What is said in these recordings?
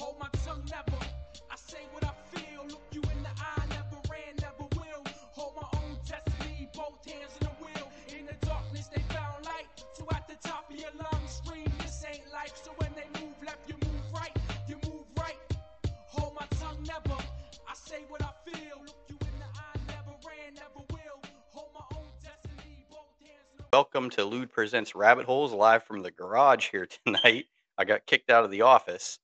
hold my tongue never. I say what I feel, look you in the eye, never ran, never will. Hold my own destiny, both hands in the wheel. In the darkness, they found light. So at the top of your lungs, scream, this ain't life. So when they move left, you move right, you move right. Hold my tongue never. I say what I feel, look you in the eye, never ran, never will. Hold my own destiny, both hands in the Welcome to Lude Presents Rabbit Holes live from the garage here tonight. I got kicked out of the office.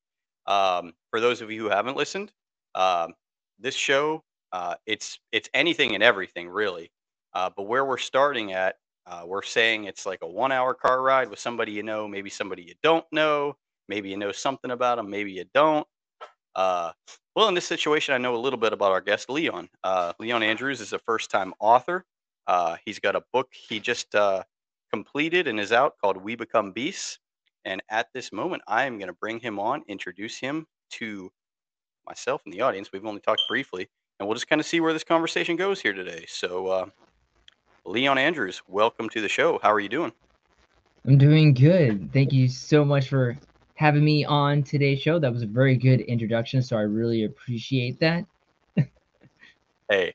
Um, for those of you who haven't listened, um, this show uh, it's it's anything and everything really. Uh, but where we're starting at, uh, we're saying it's like a one-hour car ride with somebody you know, maybe somebody you don't know, maybe you know something about them, maybe you don't. Uh, well, in this situation, I know a little bit about our guest Leon. Uh, Leon Andrews is a first-time author. Uh, he's got a book he just completed and is out called We Become Beasts. And at this moment, I am going to bring him on, introduce him to myself and the audience. We've only talked briefly, and we'll just kind of see where this conversation goes here today. So, uh, Leon Andrews, welcome to the show. How are you doing? I'm doing good. Thank you so much for having me on today's show. That was a very good introduction, so I really appreciate that. Hey,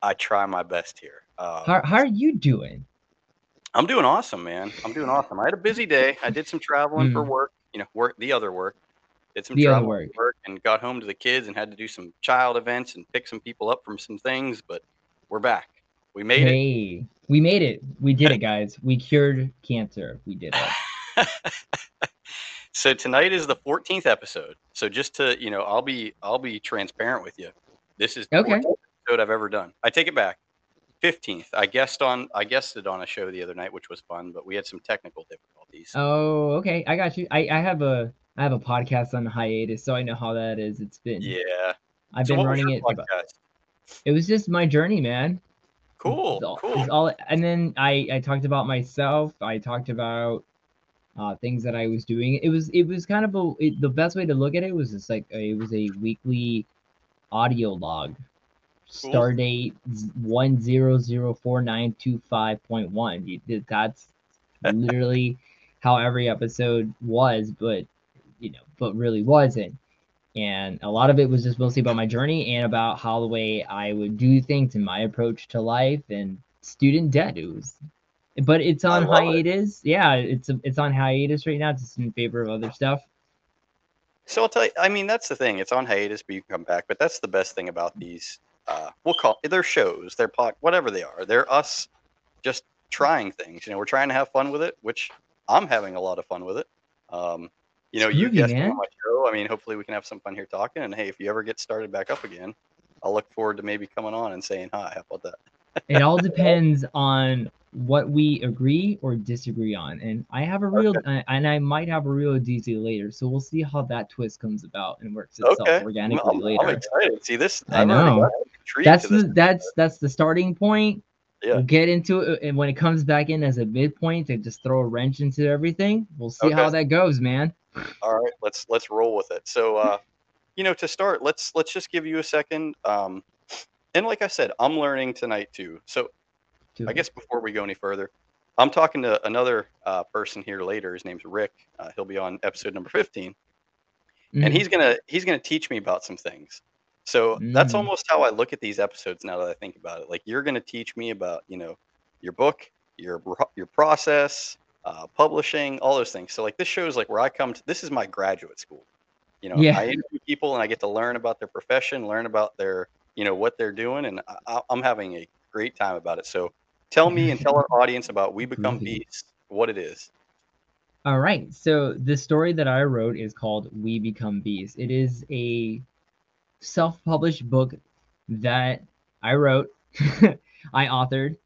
I try my best here. Um, How, how are you doing? I'm doing awesome, man. I'm doing awesome. I had a busy day. I did some traveling for Mm. work, you know, work the other work. Did some The travel work. work and got home to the kids and had to do some child events and pick some people up from some things, but we're back. We made it. We made it. We did it, guys. We cured cancer. We did it. so tonight is the 14th episode. So just to, you know, I'll be I'll be transparent with you. This is the Okay. episode I've ever done. I take it back. 15th. I guessed on I guessed on a show the other night which was fun, but we had some technical difficulties. Oh, okay. I got you. I, I have a I have a podcast on hiatus, so I know how that is. It's been Yeah. I've So been running it. about-? It was just my journey, man. Cool. It's all, Cool. it's all- and then I I talked about myself. I talked about uh, things that I was doing. It was it was kind of a it, the best way to look at it was just like a, it was a weekly audio log. Cool. Star date one zero zero four nine two five point one. That's literally how every episode was, but you know, but really wasn't. And a lot of it was just mostly about my journey and about how the way I would do things and my approach to life and student debt. It was, but it's on love it. hiatus. Yeah, it's it's on hiatus right now, just in favor of other stuff. So I'll tell you, I mean, that's the thing. It's on hiatus, but you can come back. But that's the best thing about these. Uh, we'll call they're shows, they're pod, whatever they are. They're us just trying things. You know, we're trying to have fun with it, which I'm having a lot of fun with it. Um, you know, you Groovy, guessed man. on my show. I mean, hopefully we can have some fun here talking. And hey, if you ever get started back up again, I'll look forward to maybe coming on and saying hi. How about that? It all depends on what we agree or disagree on. And I have a real, uh, and I might have a real DC later. So we'll see how that twist comes about and works itself Okay, organically I'm, I'm excited. See this? I know. that's this. the that's that's the starting point. Yeah. We'll get into it, and when it comes back in as a midpoint, to just throw a wrench into everything. We'll see how that goes, man. All right, let's let's roll with it. So, uh, you know, to start, let's let's just give you a second. Um, and like I said, I'm learning tonight too. So, I guess before we go any further, I'm talking to another uh, person here later. His name's Rick. Uh, he'll be on episode number 15, and Mhm. he's gonna he's gonna teach me about some things. So that's Mm. almost how I look at these episodes now that I think about it. Like you're gonna teach me about you know your book, your your process, uh, publishing, all those things. So like this shows like where I come to. This is my graduate school. You know, Yeah. I interview people and I get to learn about their profession, learn about their you know what they're doing, and I, I'm having a great time about it. So tell me and tell our audience about We Become Groovy. Beasts, what it is. All right. So the story that I wrote is called We Become Beasts. It is a self-published book that I wrote, I authored,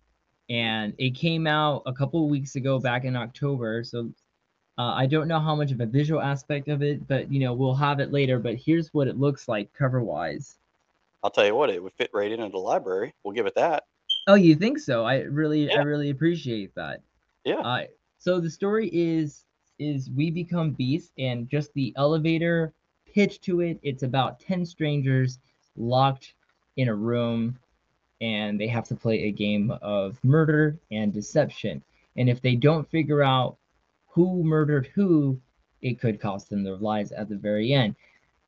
and it came out a couple of weeks ago back in October. So uh, I don't know how much of a visual aspect of it, but you know, we'll have it later. But here's what it looks like cover-wise. I'll tell you what, it would fit right into the library. We'll give it that. Oh, you think so? I really, I really appreciate that. Yeah. Uh, so the story is is we become beasts, and just the elevator pitch to it. It's about ten strangers locked in a room, and they have to play a game of murder and deception. And if they don't figure out who murdered who, it could cost them their lives at the very end.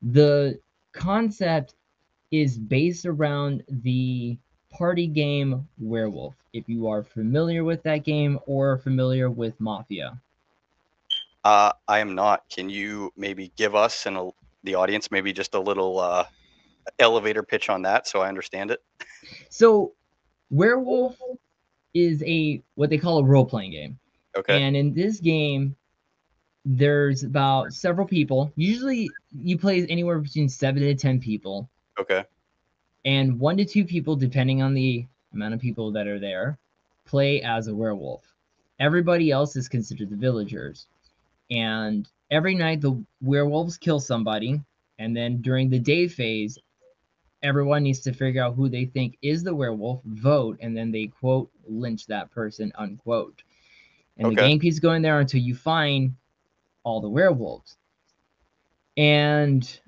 The concept is based around the party game Werewolf. If you are familiar with that game or familiar with Mafia. Uh, I am not. Can you maybe give us and a, the audience maybe just a little uh, elevator pitch on that so I understand it? So, Werewolf is a what they call a role playing game. Okay. And in this game, there's about several people. Usually, you play anywhere between seven to ten people, okay. and one to two people, depending on the amount of people that are there, play as a werewolf. Everybody else is considered the villagers. And every night, the werewolves kill somebody, and then during the day phase, everyone needs to figure out who they think is the werewolf, vote, and then they quote lynch that person, unquote. And the Okay. game keeps going there until you find all the werewolves. And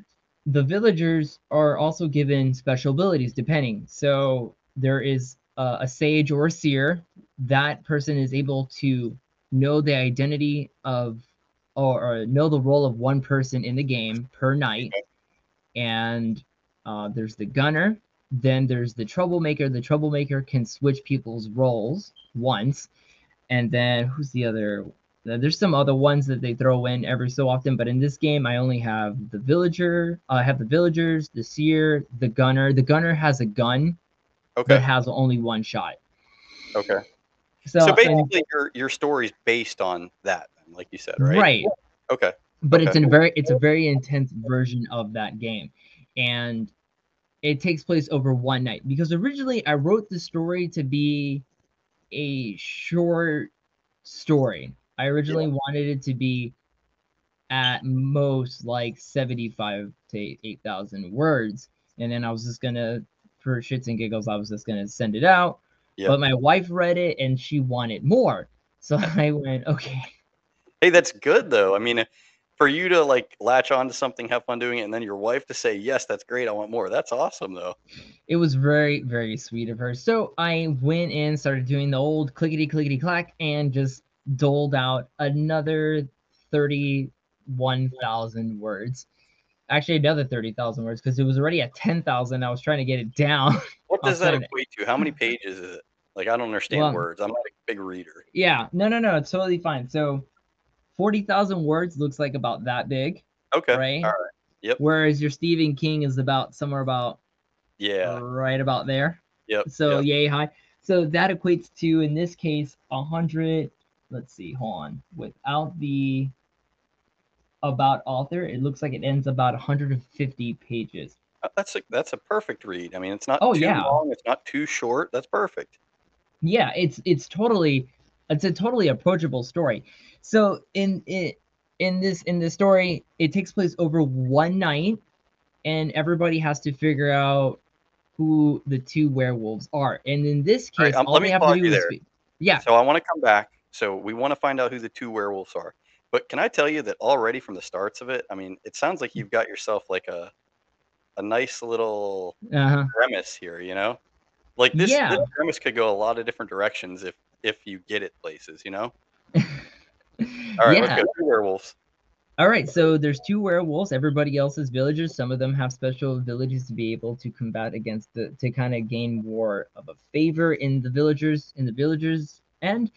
the villagers are also given special abilities depending. So there is a, a sage or a seer. That person is able to know the identity of or, or know the role of one person in the game per night. And uh, there's the gunner. Then there's the troublemaker. The troublemaker can switch people's roles once. And then who's the other? Uh, There's some other ones that they throw in every so often, but in this game, I only have the villager. uh, I have the villagers, the seer, the gunner. The gunner has a gun Okay. that has only one shot. Okay. So, So and- basically, your your is based on that, like you said, right? right. Okay. but it's a very it's a very intense version of that game and it takes place over one night because originally i wrote the story to be a short story i originally wanted it to be at most like 75 to 8000 words and then i was just gonna for shits and giggles i was just gonna send it out Yeah. but my wife read it and she wanted more so i went okay Hey, that's good though. I mean, for you to like latch on to something, have fun doing it, and then your wife to say, "Yes, that's great. I want more." That's awesome though. it was very very sweet of her so i went in started doing the old clickety clickety clack and just doled out another 31000 words actually another 30000 words because it was already at 10000 i was trying to get it down What does that equate to? How many pages is it? Like, I don't understand Well- words. I'm not a big reader. yeah no no no it's totally fine so 40000 words looks like about that big Okay. right All right. Yep. whereas your stephen king is about somewhere about Yeah. right about there Yep. So yep. yay high. So that equates to in this case a hundred. Let's see, hold on. Without the about author, it looks like it ends about 150 pages. Uh, That's a that's a perfect read. I mean, it's not Oh, too yeah. long. It's not too short. That's perfect. Yeah, it's it's totally it's a totally approachable story. So in it in this in this story, it takes place over one night, and everybody has to figure out who the two werewolves are. And in this All right, case, um, all let me have to do you is there. speak. Yeah, So I want to come back. So we want to find out who the two werewolves are. But can I tell you that already from the starts of it, I mean, it sounds like you've got yourself like a a nice little uh-huh. premise here, you know? Like this, Yeah. this premise could go a lot of different directions if if you get it places, you know? All right, yeah. let's go. Two werewolves. All right, so there's two werewolves. Everybody else is villagers. Some of them have special abilities to be able to combat against the to kind of gain more of a favor in the villagers in the villagers end,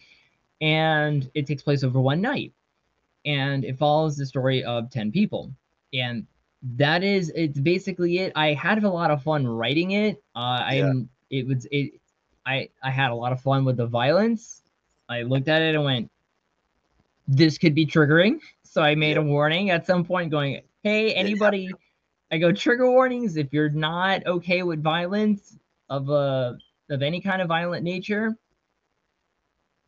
and it takes place over one night, and it follows the story of ten people, and that is it's basically it. I had a lot of fun writing it. Uh, Yeah. I'm it was it. I I had a lot of fun with the violence. I looked at it and went, this could be triggering. So I made Yeah. a warning at some point going, hey, anybody, I go trigger warnings if you're not okay with violence of a of any kind of violent nature,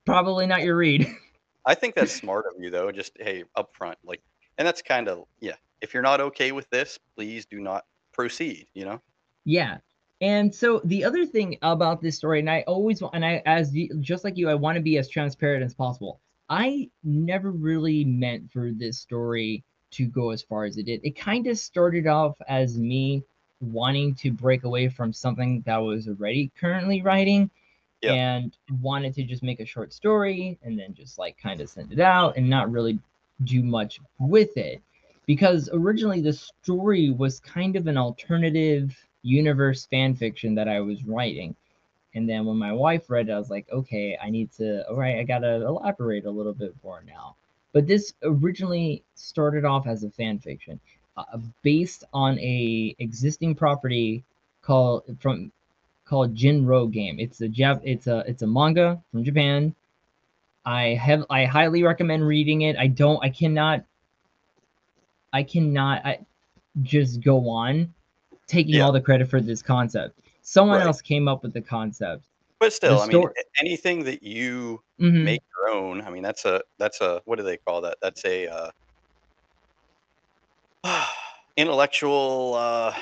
probably not your read. I think that's smart of you though. Just hey, up front, like, and that's kind of yeah. If you're not okay with this, please do not proceed. You know. yeah. And so the other thing about this story, and I always wa- and I as you, just like you, I want to be as transparent as possible. I never really meant for this story to go as far as it did. It kind of started off as me wanting to break away from something that I was already currently writing And wanted to just make a short story and then just like kind of send it out and not really do much with it. because originally the story was kind of an alternative universe fan fiction that I was writing. And then when my wife read it, I was like, okay, I need to, all right, I gotta elaborate a little bit more now. But this originally started off as a fan fiction, uh, based on a existing property called from called Jinro game. It's a Jap, it's a it's a manga from Japan. I have I highly recommend reading it. I don't I cannot I cannot I, just go on taking Yeah. all the credit for this concept. Someone Right. else came up with the concept. But still, I mean, anything that you Mhm. make your own. I mean, that's a that's a what do they call that? That's a uh, intellectual uh,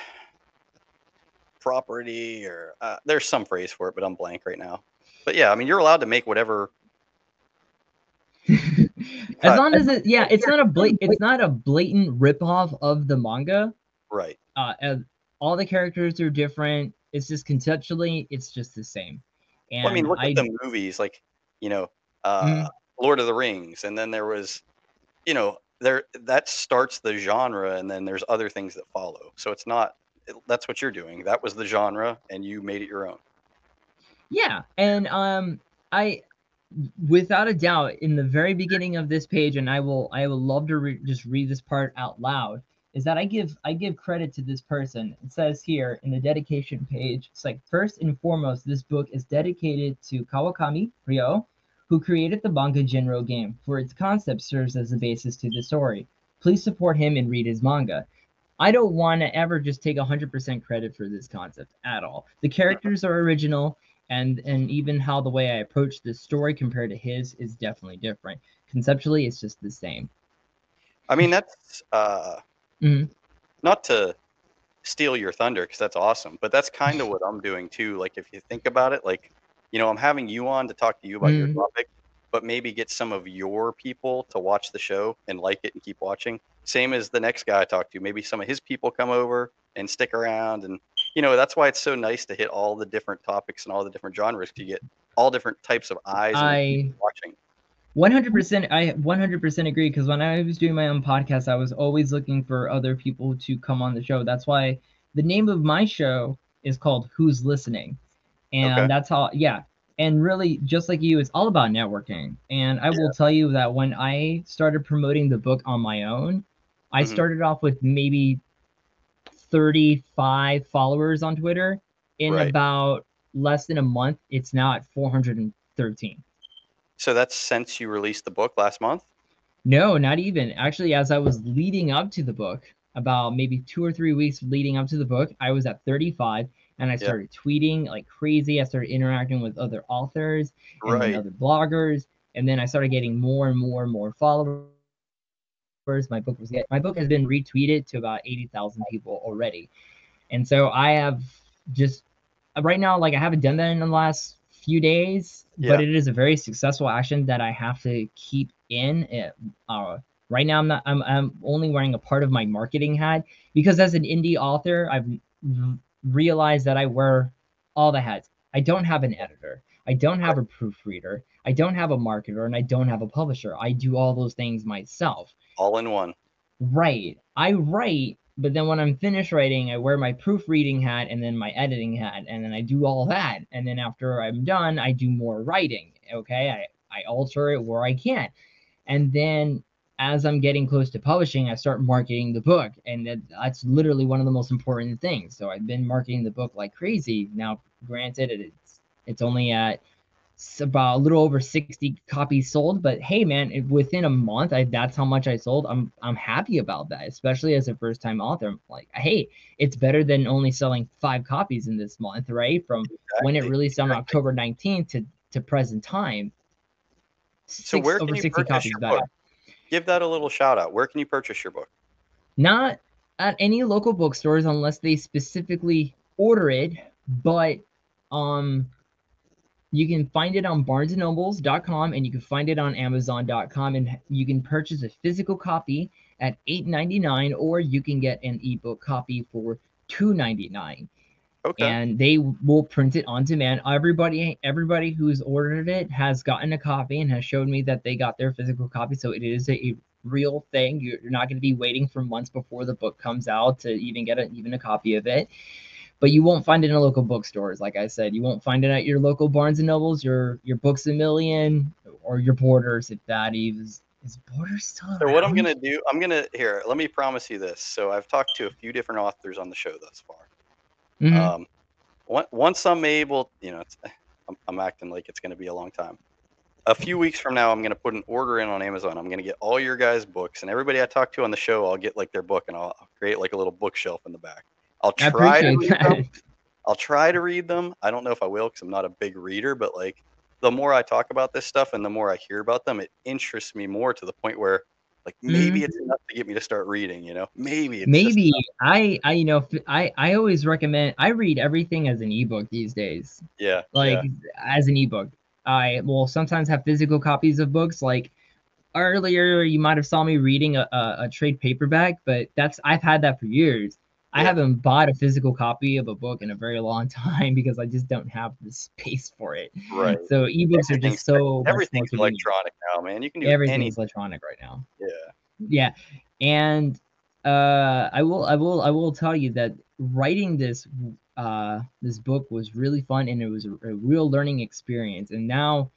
property, or uh, there's some phrase for it, but I'm blank right now. But yeah, I mean, you're allowed to make whatever. as long as it yeah, it's not a blat- it's not a blatant ripoff of the manga. Right. Uh, uh, all the characters are different. It's just conceptually, it's just the same. And Well, I mean, look I, at the movies, like you know, uh, Mhm. Lord of the Rings, and then there was, you know, there that starts the genre, and then there's other things that follow. So it's not. That's what you're doing. That was the genre, and you made it your own. Yeah, and um, I, without a doubt, in the very beginning of this page, and I will, I will love to re- just read this part out loud. Is that I give, I give credit to this person. It says here in the dedication page, it's like first and foremost, this book is dedicated to Kawakami Ryo, who created the manga Jinro game. For its concept serves as the basis to the story. Please support him and read his manga. I don't want to ever just take 100% credit for this concept at all. The characters are original and and even how the way I approach this story compared to his is definitely different. Conceptually, it's just the same. I mean, that's uh, Mhm. not to steal your thunder because that's awesome, but that's kind of what I'm doing too. Like, if you think about it, like, you know, I'm having you on to talk to you about Mhm. your topic, but maybe get some of your people to watch the show and like it and keep watching. Same as the next guy I talked to. Maybe some of his people come over and stick around. And, you know, that's why it's so nice to hit all the different topics and all the different genres to get all different types of eyes and I watching. 100% I 100% agree because when I was doing my own podcast, I was always looking for other people to come on the show. That's why the name of my show is called Who's Listening. And Okay. that's how yeah. And really just like you, it's all about networking. And I will tell you that when I started promoting the book on my own, I Mhm. started off with maybe 35 followers on Twitter. In Right. about less than a month, it's now at 413. So that's since you released the book last month. No, not even. Actually, as I was leading up to the book, about maybe two or three weeks leading up to the book, I was at 35 and I started tweeting like crazy. I started interacting with other authors and Right. other bloggers. And then I started getting more and more and more followers. My book was get my book has been retweeted to about 80,000 people already. And so I have just right now, like I haven't done that in the last few days, but it is a very successful action that I have to keep in. It, uh, right now, I'm not. I'm I'm only wearing a part of my marketing hat because as an indie author, I've r- realized that I wear all the hats. I don't have an editor. I don't have a proofreader. I don't have a marketer, and I don't have a publisher. I do all those things myself. All in one. Right. I write, but then when I'm finished writing, I wear my proofreading hat and then my editing hat, and then I do all that. And then after I'm done, I do more writing. Okay. I, I alter it where I can. And then as I'm getting close to publishing, I start marketing the book. And that, that's literally one of the most important things. So I've been marketing the book like crazy. Now, granted, it's it's only at s- about a little over 60 copies sold but hey man if within a month I, that's how much i sold i'm i'm happy about that especially as a first time author I'm like hey it's better than only selling five copies in this month right from when it released on exactly. october 19th to to present time So Six- where over you 60 purchase copies your better book? Give that a little shout out. Where can you purchase your book? not at any local bookstores unless they specifically order it but um you can find it on barnesandnobles.com and you can find it on amazon.com and you can purchase a physical copy at $8.99 or you can get an ebook copy for $2.99 Okay. and they will print it on demand. Everybody, everybody who's ordered it has gotten a copy and has showed me that they got their physical copy. So it is a real thing. You're not going to be waiting for months before the book comes out to even get a, even a copy of it. But you won't find it in local bookstores. Like I said, you won't find it at your local Barnes and Nobles, your your Books a Million, or your Borders. If that even is, is Borders still So what I'm gonna do, I'm gonna here. Let me promise you this. So I've talked to a few different authors on the show thus far. Mhm. Um, once I'm able, you know, it's, I'm, I'm acting like it's gonna be a long time. A few weeks from now, I'm gonna put an order in on Amazon. I'm gonna get all your guys' books, and everybody I talk to on the show, I'll get like their book, and I'll, I'll create like a little bookshelf in the back. I'll try to read that. them. I'll try to read them. I don't know if I will because I'm not a big reader, but like the more I talk about this stuff and the more I hear about them, it interests me more to the point where like maybe it's mm-hmm. enough to get me to start reading, you know? Maybe it's Maybe. I I you know I I always recommend I read everything as an ebook these days. yeah. Like yeah. as an ebook. I will sometimes have physical copies of books. Like earlier, you might have saw me reading a, a, a trade paperback, but that's I've had that for years. I haven't bought a physical copy of a book in a very long time because I just don't have the space for it. Right. So ebooks are just so Everything's electronic now, man. You can do Everything's anything. electronic right now Yeah. yeah and uh i will i will i will tell you that writing this uh this book was really fun and it was a, a real learning experience and now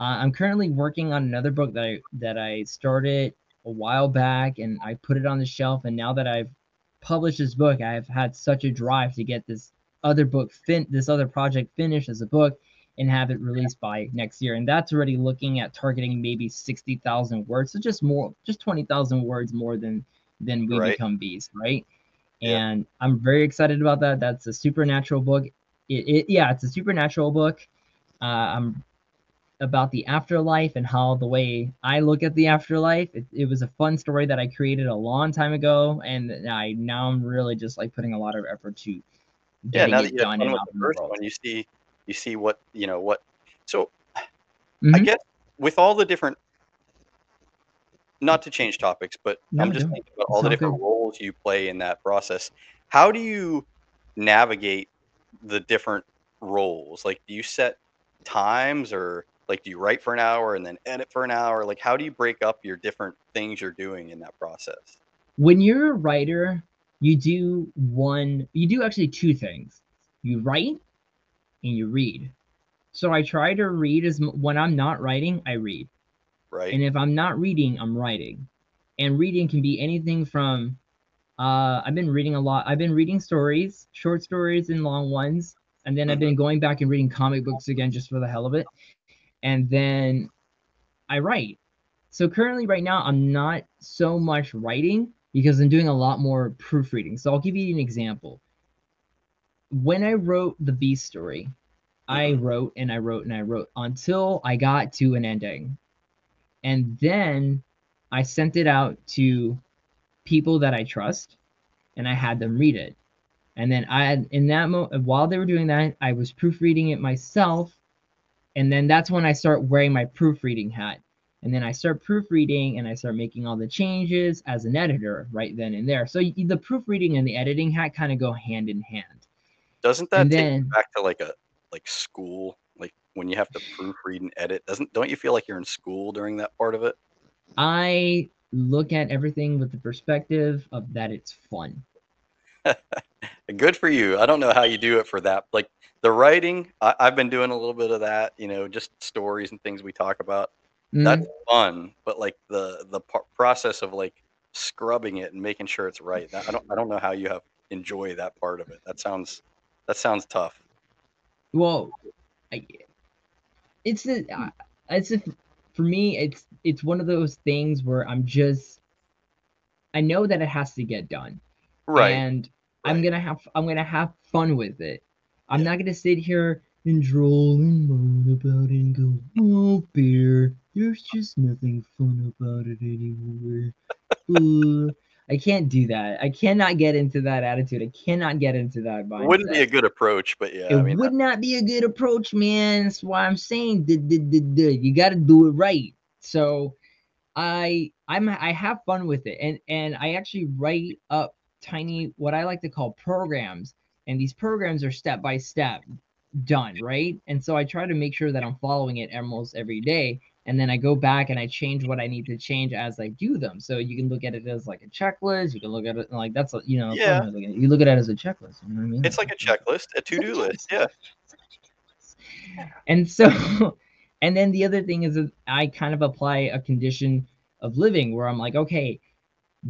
uh, i'm currently working on another book that i that i started a while back and i put it on the shelf and now that i've published this book i've had such a drive to get this other book fin this other project finished as a book and have it released by next year. And that's already looking at targeting maybe 60,000 words. So just more, just 20,000 words more than than We Right. Become bees. right? Yeah. And I'm very excited about that. That's a supernatural book. It, it yeah, it's a supernatural book. Uh, I'm about the afterlife and how the way I look at the afterlife. It, it was a fun story that I created a long time ago, and I now I'm really just like putting a lot of effort to Yeah, now it that you have done with the first one, you see you see what you know what so I Mhm. guess with all the different not to change topics, but No, I'm just no. thinking about It's all the different good. roles you play in that process. How do you navigate the different roles? Like do you set times or like do you write for an hour and then edit for an hour? Like how do you break up your different things you're doing in that process? when you're a writer, you do one, you do actually two things. You write and you read. So I try to read as when I'm not writing, I read. Right? And if I'm not reading, I'm writing. And reading can be anything from uh I've been reading a lot. I've been reading stories, short stories and long ones. And then I've been going back and reading comic books again just for the hell of it. And then I write. So currently right now I'm not so much writing because I'm doing a lot more proofreading. So I'll give you an example. When I wrote the B story, I wrote and I wrote and I wrote until I got to an ending. And then I sent it out to people that I trust and I had them read it. And then I in that moment while they were doing that, I was proofreading it myself. And then that's when I start wearing my proofreading hat. And then I start proofreading and I start making all the changes as an editor right then and there. So the proofreading and the editing hat kind of go hand in hand. Doesn't that And take you then back to like a like school? Like when you have to proofread and edit, doesn't don't you feel like you're in school during that part of it? I look at everything with the perspective of that it's fun. Good for you. I don't know how you do it for that. Like the writing, I, I've been doing a little bit of that. You know, just stories and things we talk about. Mm, That's fun, but like the the par- process of like scrubbing it and making sure it's right. That, I don't I don't know how you have enjoy that part of it. That sounds that sounds tough. well, I, it's a, uh, it's a, for me, it's it's one of those things where I'm just, I know that it has to get done. Right. and I'm gonna have I'm gonna have fun with it. I'm Yeah. not gonna sit here and droll and moan about it and go, oh beer, there's just nothing fun about it anymore. I can't do that. I cannot get into that attitude. I cannot get into that mindset. Wouldn't be a good approach, but yeah, it I mean, would not be a good approach, man. That's why I'm saying duh, duh, duh. you got to do it right. So I I'm I have fun with it, and and I actually write up tiny what I like to call programs, and these programs are step by step done, right? And so I try to make sure that I'm following it almost every day. and then I go back and I change what I need to change as I do them. So you can look at it as like a checklist. You can look at it like that's a, you know Yeah. you look at it as a checklist. You know what I mean? It's like a checklist, a to do list. Yeah. And so, and then the other thing is that I kind of apply a condition of living where I'm like, okay,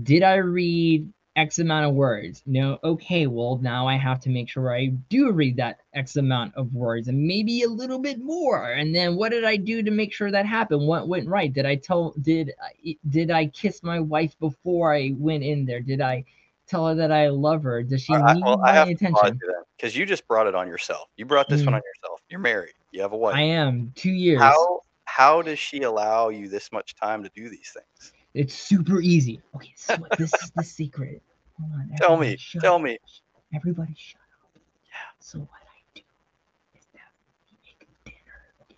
did I read X amount of words? No. Okay, well, now I have to make sure I do read that X amount of words and maybe a little bit more. And then what did I do to make sure that happened? What went right? Did I tell, did, I did I kiss my wife before I went in there? Did I tell her that I love her? Does she I, need well, my attention? because you just brought it on yourself. You brought this one Mm. on yourself. You're married. You have a wife. I am two years. How how does she allow you this much time to do these things? It's super easy. Okay, so this is the secret. Hold on. Tell me. Tell up. me. Everybody shut up. Yeah. So what I do is that we make dinner. Okay.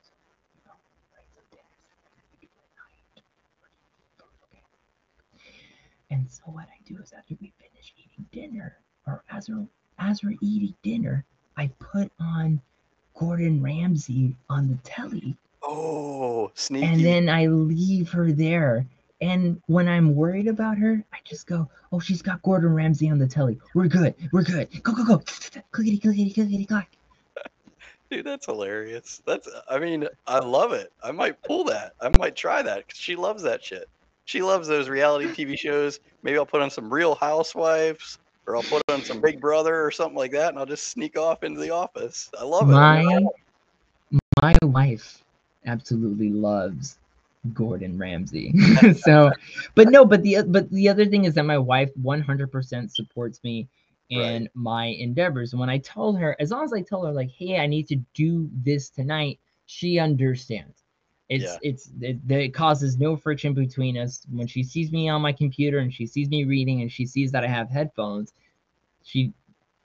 So, you know, right, so dinner's gonna at night. Okay. And so what I do is after we finish eating dinner, or as we're as we're eating dinner, I put on Gordon Ramsay on the telly Oh, sneaky. and then I leave her there. And when I'm worried about her, I just go, "Oh, she's got Gordon Ramsay on the telly. We're good. We're good. Go, go, go! Clickety, clickety, clickety, clack." Dude, that's hilarious. That's I mean, I love it. I might pull that. I might try that because she loves that shit. She loves those reality TV shows. Maybe I'll put on some Real Housewives, or I'll put on some Big Brother or something like that, and I'll just sneak off into the office. I love it. My my wife absolutely loves Gordon Ramsay. so, but no, but the but the other thing is that my wife 100% supports me in Right. my endeavors. When I told her, as long as I tell her like, "Hey, I need to do this tonight," she understands. It's Yeah. it's it, it causes no friction between us. When she sees me on my computer and she sees me reading and she sees that I have headphones, she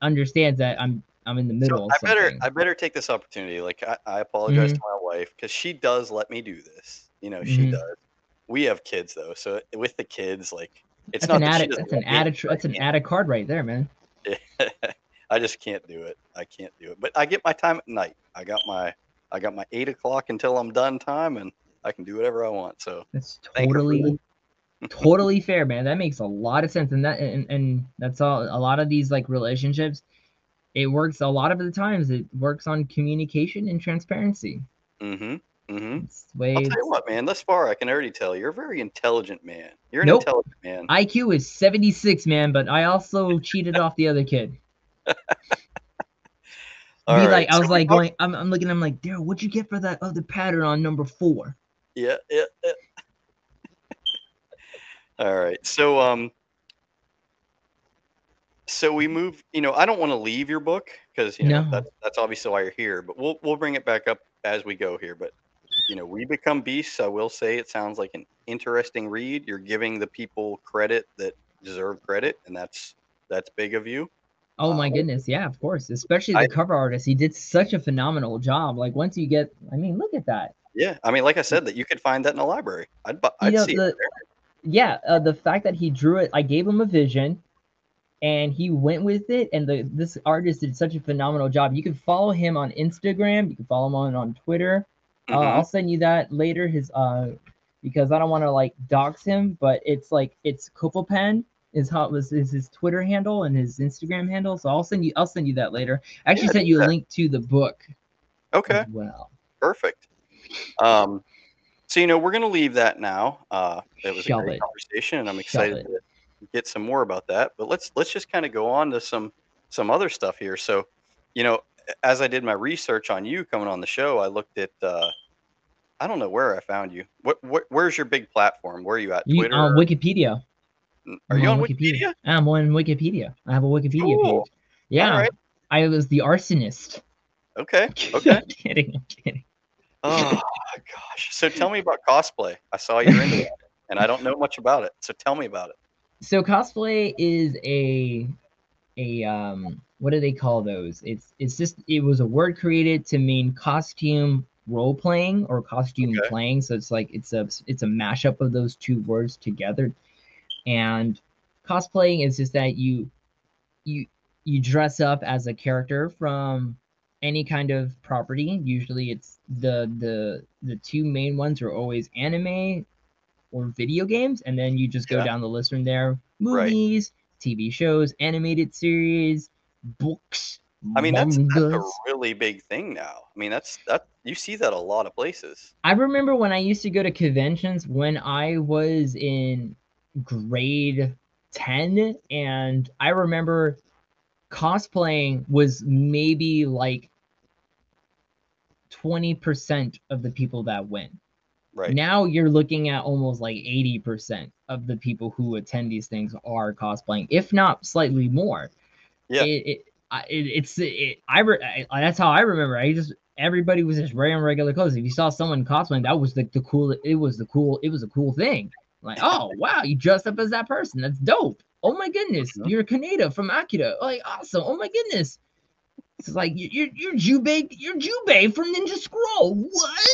understands that I'm I'm in the middle. So I better something. I better take this opportunity. Like I, I apologize Mhm. to my wife because she does let me do this. You know, she Mhm. does. We have kids though, so with the kids, like it's that's not an that added that's an added tr- that's an added card right there, man. I just can't do it. I can't do it. But I get my time at night. I got my I got my eight o'clock until I'm done time, and I can do whatever I want. So That's Thank her for totally totally fair, man. That makes a lot of sense, and that and, and that's all. A lot of these like relationships, it works. A lot of the times, it works on communication and transparency. mm-hmm. Mm-hmm. It's the way I'll tell you what, man. Thus far, I can already tell you're a very intelligent man. You're an Nope. intelligent man. IQ is seventy six, man. But I also cheated off the other kid. All right, like, I was we like going. I'm, I'm looking. I'm like, Daryl, what'd you get for that other pattern on number four? Yeah, yeah, yeah. All right. So um so we move, you know, I don't want to leave your book because you know No. that's that's obviously why you're here, but we'll we'll bring it back up as we go here. But you know, we become beasts. I will say it sounds like an interesting read. You're giving the people credit that deserve credit, and that's that's big of you. Oh my Um, goodness, yeah, of course. Especially the I- cover artist. He did such a phenomenal job. Like once you get, I mean, look at that. Yeah, I mean, like I said, that you could find that in a library. I'd I'd know, see the- yeah uh, the fact that he drew it i gave him a vision and he went with it and the this artist did such a phenomenal job you can follow him on instagram you can follow him on, on twitter uh, Mhm. i'll send you that later his uh because i don't want to like dox him but it's like it's Kopopen is how it was is his twitter handle and his instagram handle so i'll send you i'll send you that later i actually Yeah, sent you a link to the book Okay. well Perfect. Um, so you know we're going to leave that now. Uh, it was Shove a great it. conversation, and I'm excited get some more about that. But let's let's just kind of go on to some some other stuff here. So, you know, as I did my research on you coming on the show, I looked at. Uh, I don't know where I found you. What, what where's your big platform? Where are you at? you Twitter? on wikipedia are I'm you on on Wikipedia? I'm on Wikipedia. I have a Wikipedia Cool. page. Yeah. I was the arsonist. Okay. Okay. I'm kidding. I'm kidding. Oh my gosh. So tell me about cosplay. I saw you're into that, and I don't know much about it. So tell me about it. So cosplay is a a um what do they call those? It's it's just it was a word created to mean costume role playing or costume Okay. playing. So it's like it's a it's a mashup of those two words together. And cosplaying is just that you you you dress up as a character from any kind of property. Usually, it's the the the two main ones are always anime or video games, and then you just go Yeah. down the list from there: Right. movies, TV shows, animated series, books. I mean, that's, that's a really big thing now. I mean, that's that you see that a lot of places. I remember when I used to go to conventions when I was in grade 10 and I remember cosplaying was maybe like 20% of the people that went. Right. Now you're looking at almost like 80% of the people who attend these things are cosplaying, if not slightly more. Yeah. It, it, I- it, it's it, I, re, I that's how I remember. I just everybody was just wearing regular clothes. If you saw someone cosplaying, that was like the cool. It was the cool. It was a cool thing. Like, oh wow, you dressed up as that person. That's dope. Oh my goodness, you're Kaneda from Akira. Like, awesome. Oh my goodness. It's like you- you're you're Jubei. You're Jubei from Ninja Scroll. What?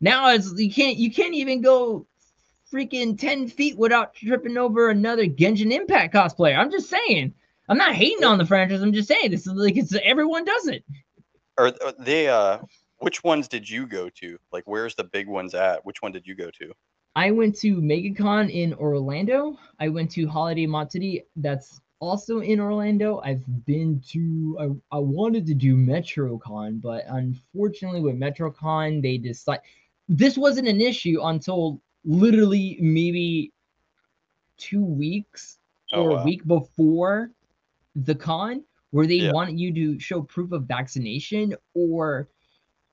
Now it's you can't you can't even go freaking 10 feet without tripping over another Genshin Impact cosplayer. I'm just saying. I'm not hating on the franchise. I'm just saying this is like it's everyone does it. Or or they uh which ones did you go to? Like where's the big ones at? Which one did you go to? I went to MegaCon in Orlando. I went to Holiday Matsuri. That's also in Orlando. I've been to. I, I wanted to do MetroCon, but unfortunately, with MetroCon, they decide this wasn't an issue until literally maybe two weeks Oh, or wow. a week before the con, where they Yeah. wanted you to show proof of vaccination or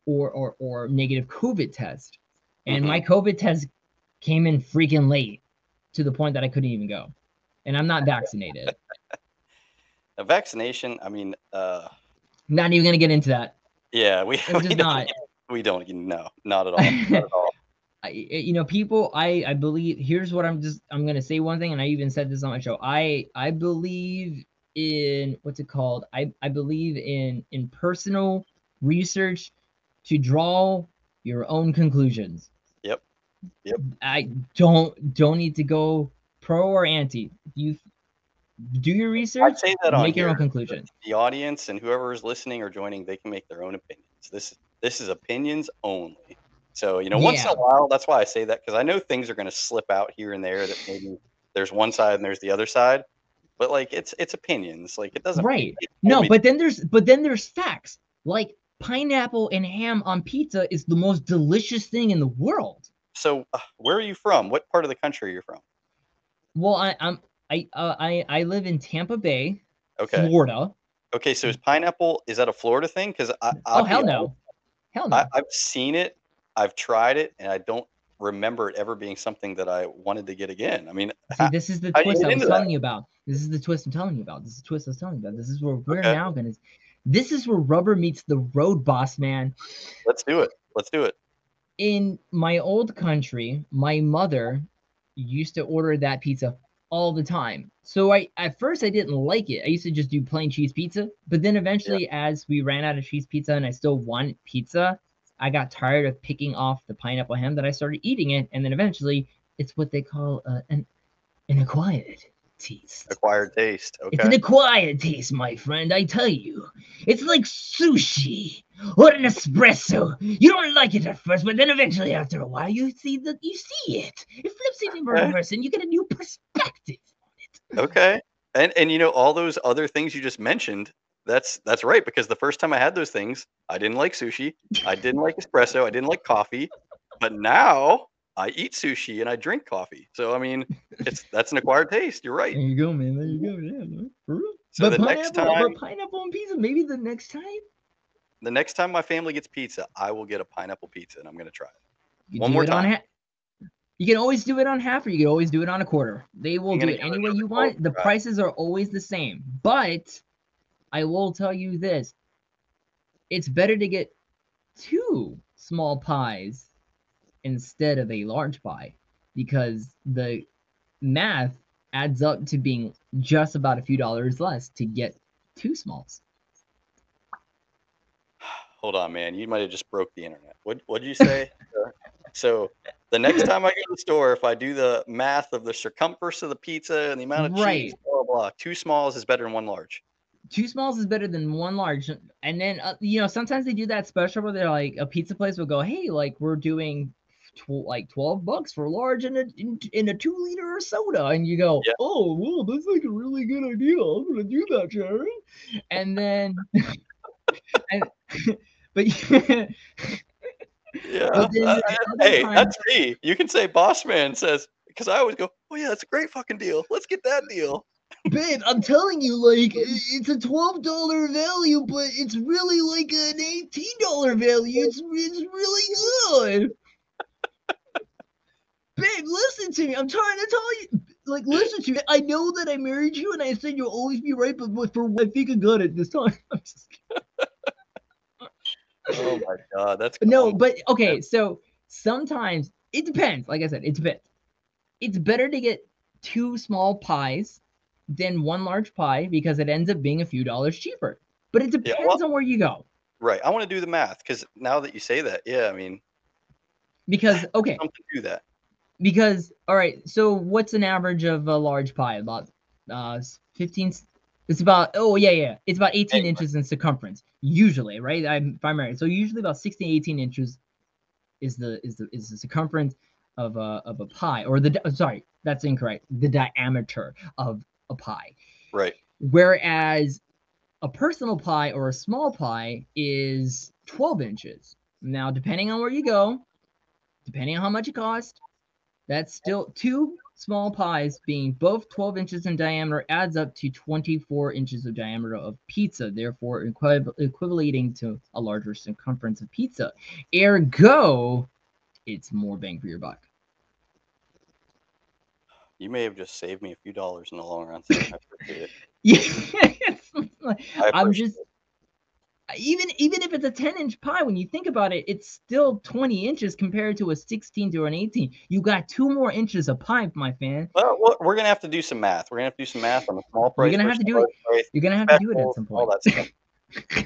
or or or negative COVID test. And Mm-hmm. my COVID test came in freaking late to the point that I couldn't even go. And I'm not vaccinated. A vaccination, I mean, uh not even gonna get into that. yeah, we, we just not. We don't no, not at all. Not at all. I, eh, you know, people. I I believe. Here's what I'm just. I'm gonna say one thing, and I even said this on my show. I I believe in what's it called? I I believe in in personal research to draw your own conclusions. Yep. Yep. I don't don't need to go pro or anti. You do your research. I'd say that on make your own here. conclusion. The audience and whoever is listening or joining, they can make their own opinions. This this is opinions only. So you know, once in a while, that's why I say that because I know things are going to slip out here and there. That maybe there's one side and there's the other side, but like it's it's opinions. Like it doesn't Right. it No, but then there's but then there's facts. Like pineapple and ham on pizza is the most delicious thing in the world. so uh, where are you from? What part of the country are you from? Well, I, I'm I uh, I I live in Tampa Bay, Okay. Florida. Okay. So is pineapple is that a Florida thing? Because I Oh I'll be hell no, hell no. I, I've seen it, I've tried it, and I don't remember it ever being something that I wanted to get again. I mean, See, this is the you twist get I was into that? telling you about. This is the twist I'm telling you about. This is the twist I was telling you about. This is where we're Okay. now gonna. This is where rubber meets the road, boss man. let's do it. Let's do it. in my old country, my mother used to order that pizza all the time. So I at first I didn't like it. I used to just do plain cheese pizza, but then eventually as we ran out of cheese pizza and I still wanted pizza, I got tired of picking off the pineapple ham that I started eating it and then eventually it's what they call uh, an an acquired taste. Acquired taste. Okay. It's an acquired taste, my friend, I tell you. It's like sushi or an espresso. You don't like it at first, but then eventually after a while you see the you see it. It flips it in reverse and you get a new perspective. On it. Okay. And and you know all those other things you just mentioned. That's that's right because the first time I had those things, I didn't like sushi. I didn't like espresso. I didn't like coffee. But now I eat sushi and I drink coffee. So I mean, it's that's an acquired taste. You're right. There you go, man. There you go. Yeah, man. For real. So but the next time, but pineapple and pizza, maybe the next time. the next time my family gets pizza, I will get a pineapple pizza and I'm gonna try it. You One more it on time. ha- you can always do it on half, or you can always do it on a quarter. They will do it any way you want. The prices are always the same. But I will tell you this: it's better to get two small pies instead of a large pie because the math adds up to being just about a few dollars less to get two smalls. Hold on, man. You might have just broke the internet. What what'd you say? So the next time I go to the store, if I do the math of the circumference of the pizza and the amount of cheese, blah blah, blah two smalls is better than one large. two smalls is better than one large. And then uh, you know sometimes they do that special where they're like a pizza place will go, hey, like we're doing tw- like twelve bucks for large and a in, in a two liter soda, and you go, Yeah. oh, well, that's like a really good idea. I'm gonna do that, Sharon. And then, and, but Yeah. But uh, uh, hey, time- that's me. You can say boss man says because I always go, oh yeah, that's a great fucking deal. Let's get that deal. babe, I'm telling you, like it's a twelve dollar value, but it's really like an eighteen dollar value. It's it's really good. Babe, listen to me. I'm trying to tell you. Like, listen to me. I know that I married you, and I said you'll always be right, but, for what I think I got it this time. I'm just Oh my god, that's No, but okay, so sometimes it depends. Like I said, it depends. It's better to get two small pies than one large pie because it ends up being a few dollars cheaper. But it Yeah, depends on where you go. right. I want to do the math because now that you say that, yeah, I mean, Because okay, do that. Because all right, so what's an average of a large pie? About uh 15 it's about oh yeah yeah it's about 18 Anyway. inches in circumference usually right i'm if i'm right so usually about 16 18 inches is the is the is the circumference of a of a pie or the sorry that's incorrect the diameter of a pie Right. whereas a personal pie or a small pie is 12 inches now depending on where you go depending on how much it costs that's still two small pies being both 12 inches in diameter adds up to 24 inches of diameter of pizza therefore equiv- equivalating to a larger circumference of pizza ergo it's more bang for your buck You may have just saved me a few dollars in the long run. So I appreciate it. yeah it's like- I i'm just even even if it's a 10 inch pie when you think about it it's still 20 inches compared to a 16 to an 18 you got two more inches of pipe my fan Well, well, we're gonna have to do some math. We're gonna have to do some math on the small price. you're gonna have to do it. price, you're gonna have to do it at some all point that stuff.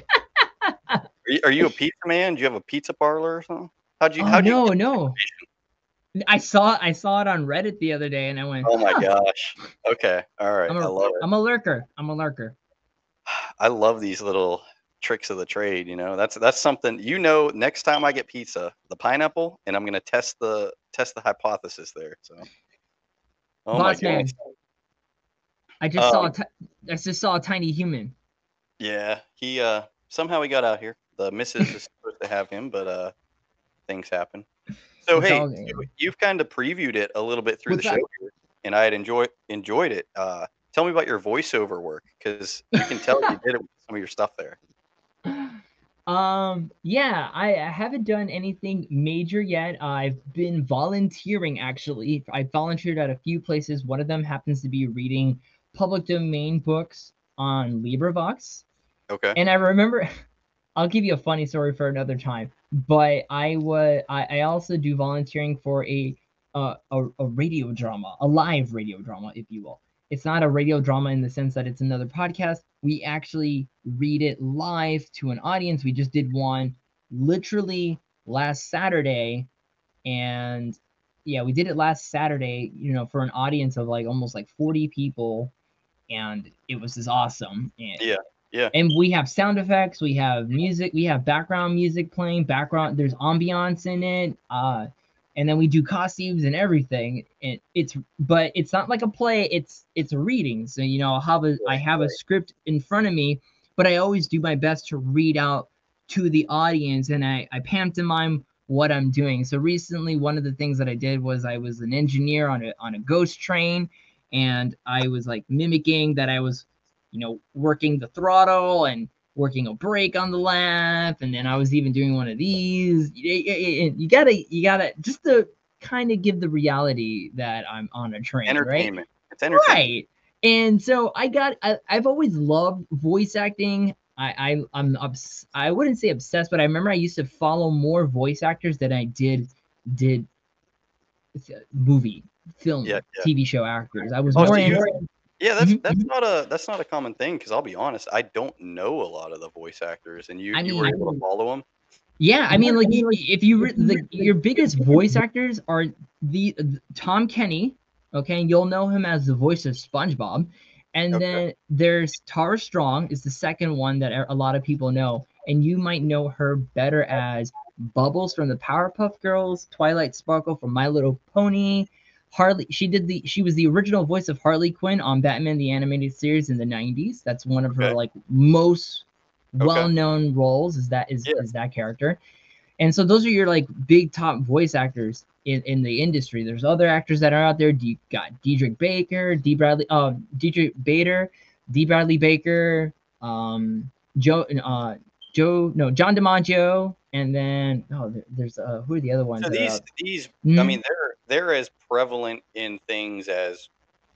are, you, are you a pizza man? Do you have a pizza parlor or something? How'd you? oh how'd no get- no i saw i saw it on reddit the other day and i went Oh my "Huh, gosh. Okay. All right. I'm I a- love it. i'm a lurker i'm a lurker I love these little tricks of the trade. You know, that's that's something. You know, next time I get pizza, the pineapple, and I'm gonna test the test the hypothesis there. So. Oh my Boss man. goodness. i just saw a Um, ti- i just saw a tiny human Yeah, he uh somehow he got out here. The missus is supposed to have him, but uh things happen. So It's hey, you, you've kind of previewed it a little bit through What's the that? show here, and I had enjoyed enjoyed it. Uh tell me about your voiceover work because you can tell you did it with some of your stuff there. Um yeah I, I haven't done anything major yet. I've been volunteering actually. I volunteered at a few places. One of them happens to be reading public domain books on LibriVox. Okay. and i remember i'll give you a funny story for another time but i was I, I also do volunteering for a, uh, a a radio drama a live radio drama if you will it's not a radio drama in the sense that it's another podcast. We actually read it live to an audience. We just did one literally last saturday. And yeah we did it last saturday you know for an audience of like almost like 40 people. And it was just awesome. And Yeah, yeah. and we have sound effects. We have music. We have background music playing background there's ambiance in it. Uh and then we do costumes and everything and it's but it's not like a play it's it's a reading. So you know i have a i have a script in front of me but i always do my best to read out to the audience and i i pantomime what i'm doing. So recently one of the things that i did was i was an engineer on a on a ghost train and i was like mimicking that i was you know working the throttle and working a break on the left and then i was even doing one of these you, you- you gotta you gotta just to kind of give the reality that i'm on a train right Entertainment. It's entertainment. right and so i got I, i've always loved voice acting I, I i'm obs- i wouldn't say obsessed but i remember i used to follow more voice actors than i did did movie film Yeah, yeah. tv show actors i was Oh, so more you- into Yeah, that's Mhm, that's not a that's not a common thing because I'll be honest, I don't know a lot of the voice actors, and you I you were able to follow them. Yeah, I mean, like if you re- the, your biggest voice actors are the, the Tom Kenny, okay, you'll know him as the voice of SpongeBob, And Okay. then there's Tara Strong is the second one that a lot of people know, and you might know her better as Bubbles from the Powerpuff Girls, Twilight Sparkle from My Little Pony, Harley. She did the she was the original voice of Harley Quinn on Batman the Animated Series in the 90s. That's one of her like most Okay. well-known roles is that is, Yeah. is that character. And so those are your like big top voice actors in, in the industry. There's other actors that are out there. You got Diedrich Baker, D. Bradley, uh, Diedrich Bader, D. Bradley Baker, um, Joe, uh, Joe, no, John DiMaggio, and then oh, there's uh, who are the other ones? So these these I Mhm. mean they're they're as prevalent in things as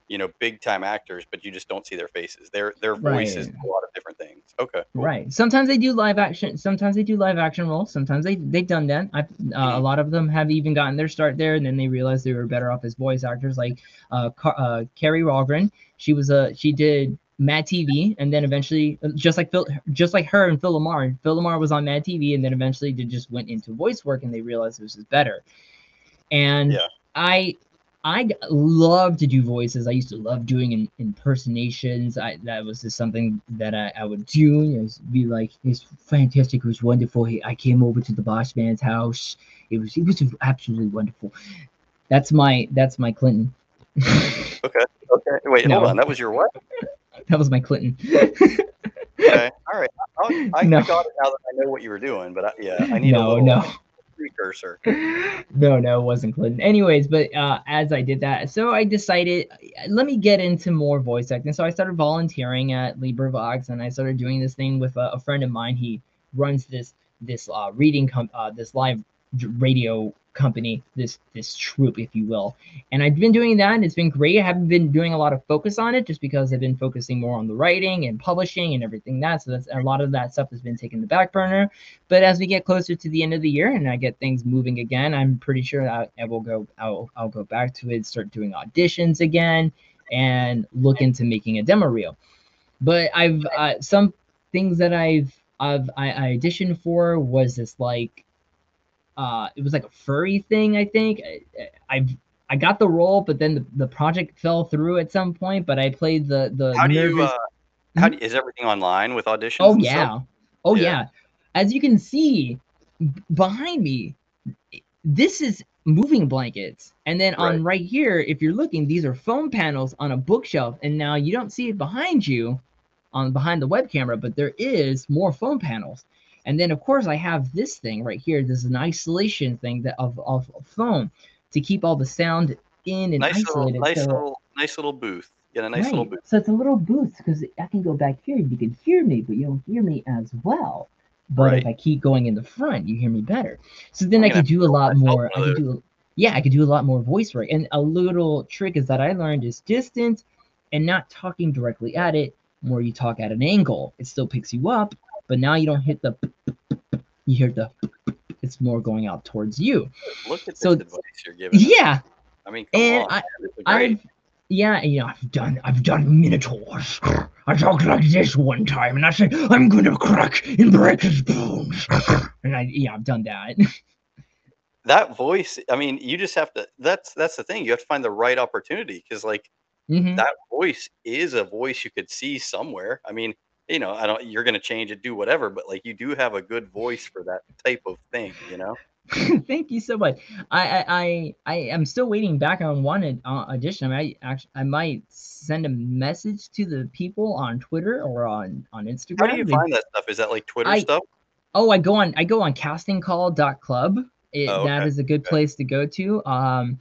you know big time actors, but you just don't see their faces. Their their voices Right. do a lot of different things. Okay. cool. Right. Sometimes they do live action. Sometimes they do live action roles. Sometimes they they've done that. I've, uh, a Mhm. lot of them have even gotten their start there, and then they realized they were better off as voice actors. Like uh, Car- uh Kari Wahlgren, she was a she did Mad TV, and then eventually, um, just like Phil, just like her and Phil LaMarr, Phil LaMarr was on Mad TV, and then eventually they just went into voice work, and they realized this is better. And Yeah. I I love to do voices. I used to love doing in, impersonations. I that was just something that I, I would do. You know, be like, "It's fantastic. It was wonderful. He, I came over to the boss man's house. It was it was absolutely wonderful." That's my that's my Clinton. Okay. Okay. Wait, hold on. That was your what? that was my Clinton. Okay. All right. I'll, I, No. I got it now that I know what you were doing, but I, yeah, I need a no, little no. precursor. no, no, it wasn't Clinton. Anyways, but uh, as I did that, so I decided let me get into more voice acting. So I started volunteering at LibriVox, and I started doing this thing with a, a friend of mine. He runs this this uh, reading com- uh, this live radio company, this this troop, if you will. And I've been doing that, and it's been great. I haven't been doing a lot of focus on it, just because I've been focusing more on the writing and publishing and everything that. So that's a lot of that stuff has been taken the back burner. But as we get closer to the end of the year and I get things moving again, I'm pretty sure I, I will go. I'll I'll go back to it, start doing auditions again, and look into making a demo reel. But I've uh, some things that I've I've I, I auditioned for was this like uh it was like a furry thing I think I, I've I got the role but then the, the project fell through at some point but I played the the How do you? Uh, how do, is everything online with auditions? Oh yeah. Oh Yeah. yeah. As you can see behind me, this is moving blankets. And then on right here, if you're looking, these are foam panels on a bookshelf. And now you don't see it behind you on behind the web camera, but there is more foam panels. And then of course I have this thing right here. This is an isolation thing that of, of foam to keep all the sound in and Nice little, isolated. nice so- little, nice little booth. Get a nice little booth. So it's a little booth because I can go back here and you can hear me, but you don't hear me as well. But if I keep going in the front, you hear me better. So then I'm I can do a lot more. I can do, yeah, I could do a lot more voice work. And a little trick is that I learned is distance and not talking directly at it. More you talk at an angle, it still picks you up, but now you don't hit the. You hear the. It's more going out towards you. Look at this So- advice you're giving. us. Yeah, I mean, come and on. I- man, this is great. I've yeah, you know, I've done I've done minotaurs. I talked like this one time, and I said, "I'm gonna crack and break his bones." And I yeah, I've done that. that voice. I mean, you just have to. That's that's the thing. You have to find the right opportunity because, like, Mhm. that voice is a voice you could see somewhere. I mean, you know, I don't. You're gonna change it, do whatever, but like, you do have a good voice for that type of thing. You know. Thank you so much. I I I, I am still waiting back on one uh, addition. I might actually I might send a message to the people on Twitter or on on Instagram. How do you find that stuff? Is that like Twitter I- stuff? Oh, I go on I go on castingcall.club. It, Oh, okay, is a good okay. place to go to. Um,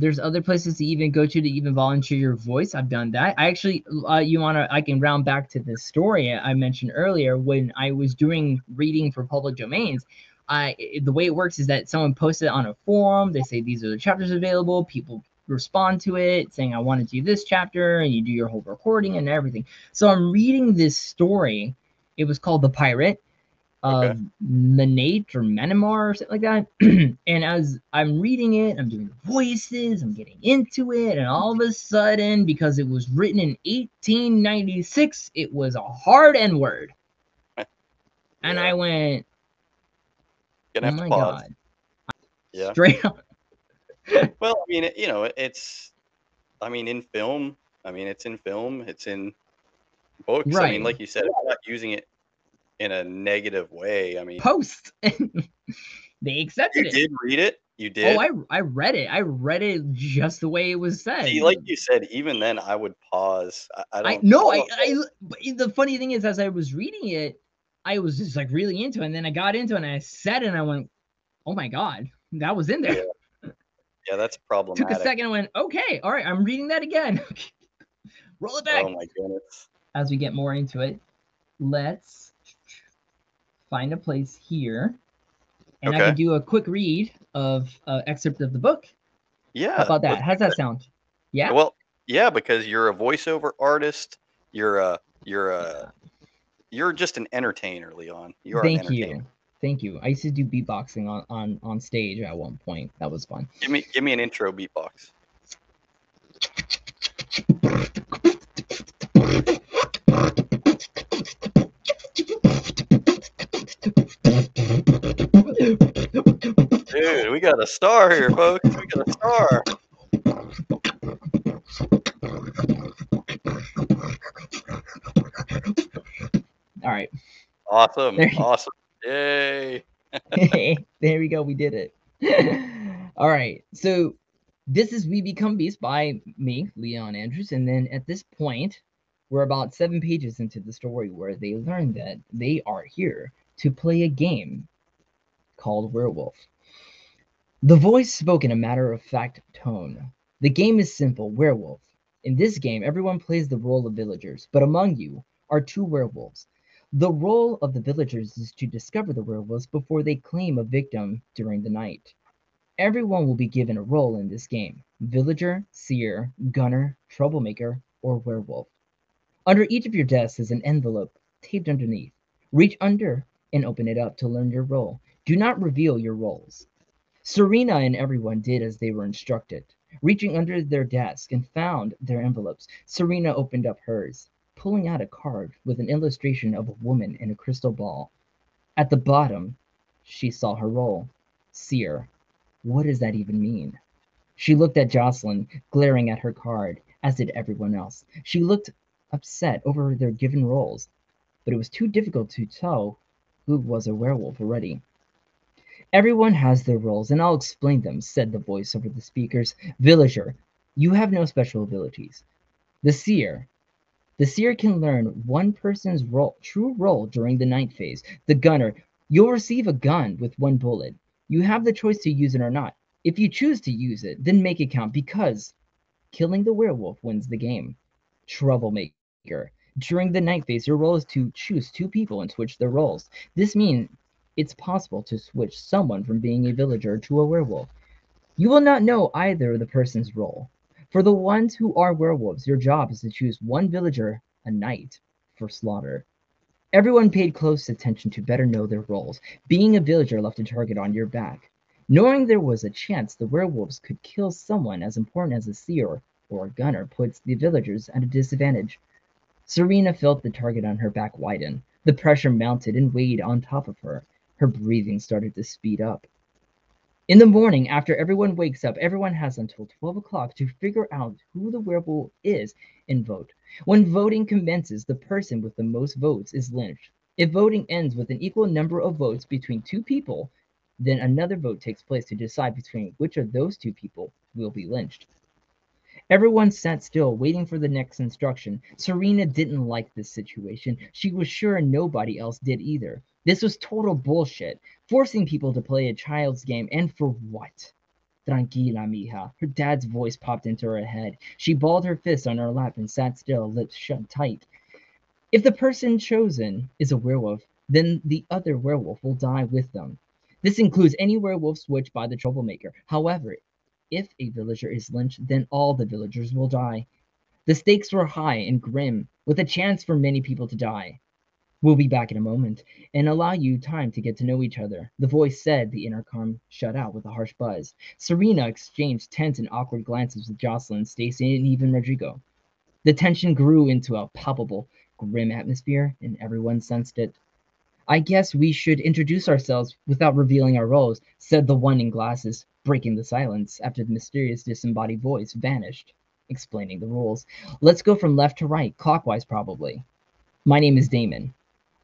there's other places to even go to to even volunteer your voice. I've done that. I actually, uh, you wanna, I can round back to this story I mentioned earlier when I was doing reading for public domains. I the way it works is that someone posts it on a forum. They say these are the chapters available. People respond to it saying I want to do this chapter, and you do your whole recording and everything. So I'm reading this story. It was called The Pirate Okay. of Manate or Manamar or something like that. and as I'm reading it, I'm doing voices, I'm getting into it, and all of a sudden, because it was written in 1896, it was a hard N word. And I went, Gonna oh have my to pause. god, Yeah. straight up. Well, I mean, you know, it's. I mean, in film, I mean, it's in film, it's in books. I mean, like you said, I'm not using it in a negative way. I mean, Post. they accepted you it. You did read it. You oh, did. Oh, I I read it. I read it just the way it was said. See, like you said, even then I would pause. I, I I don't. no, I, I know. the funny thing is, as I was reading it, I was just like really into it, and then I got into it, and I said, it and I went, "Oh my god, that was in there." Yeah, that's problematic. Took a second, and went, "Okay, all right, I'm reading that again." Roll it back. Oh my goodness. As we get more into it, let's find a place here, and I can do a quick read of uh, excerpt of the book. Yeah. How about that? How's that sound? Yeah. Well, yeah, because you're a voiceover artist. You're a you're a you're just an entertainer, Leon. You are Thank entertainer. you. Thank you. I used to do beatboxing on, on on stage at one point. That was fun. Give me give me an intro beatbox. Dude, we got a star here, folks. We got a star. All right. Awesome. There Awesome. Yay. there we go. We did it. All right. So this is We Become Beast by me, Leon Andrews. And then at this point, we're about seven pages into the story where they learn that they are here to play a game called Werewolf. The voice spoke in a matter of fact tone. The game is simple Werewolf. In this game, everyone plays the role of villagers, but among you are two werewolves. The role of the villagers is to discover the werewolves before they claim a victim during the night. Everyone will be given a role in this game villager, seer, gunner, troublemaker, or werewolf. Under each of your desks is an envelope taped underneath. Reach under and open it up to learn your role. Do not reveal your roles. Serena and everyone did as they were instructed. Reaching under their desk and found their envelopes, Serena opened up hers pulling out a card with an illustration of a woman in a crystal ball. At the bottom, she saw her role Seer. What does that even mean? She looked at Jocelyn, glaring at her card, as did everyone else. She looked upset over their given roles, but it was too difficult to tell who was a werewolf already. Everyone has their roles, and I'll explain them, said the voice over the speakers. Villager, you have no special abilities. The seer, the seer can learn one person's role, true role during the night phase. The gunner, you'll receive a gun with one bullet. You have the choice to use it or not. If you choose to use it, then make it count because killing the werewolf wins the game. Troublemaker. During the night phase, your role is to choose two people and switch their roles. This means it's possible to switch someone from being a villager to a werewolf. You will not know either the person's role. For the ones who are werewolves, your job is to choose one villager a night for slaughter. Everyone paid close attention to better know their roles. Being a villager left a target on your back. Knowing there was a chance the werewolves could kill someone as important as a seer or a gunner puts the villagers at a disadvantage. Serena felt the target on her back widen. The pressure mounted and weighed on top of her. Her breathing started to speed up. In the morning, after everyone wakes up, everyone has until 12 o'clock to figure out who the werewolf is and vote. When voting commences, the person with the most votes is lynched. If voting ends with an equal number of votes between two people, then another vote takes place to decide between which of those two people will be lynched. Everyone sat still, waiting for the next instruction. Serena didn't like this situation. She was sure nobody else did either. This was total bullshit, forcing people to play a child's game, and for what? Tranquila, mija. Her dad's voice popped into her head. She balled her fist on her lap and sat still, lips shut tight. If the person chosen is a werewolf, then the other werewolf will die with them. This includes any werewolf switched by the troublemaker. However, if a villager is lynched, then all the villagers will die. The stakes were high and grim, with a chance for many people to die. We'll be back in a moment and allow you time to get to know each other. The voice said, the intercom shut out with a harsh buzz. Serena exchanged tense and awkward glances with Jocelyn, Stacy, and even Rodrigo. The tension grew into a palpable, grim atmosphere, and everyone sensed it. I guess we should introduce ourselves without revealing our roles, said the one in glasses, breaking the silence after the mysterious disembodied voice vanished. explaining the rules. Let's go from left to right, clockwise probably. My name is Damon.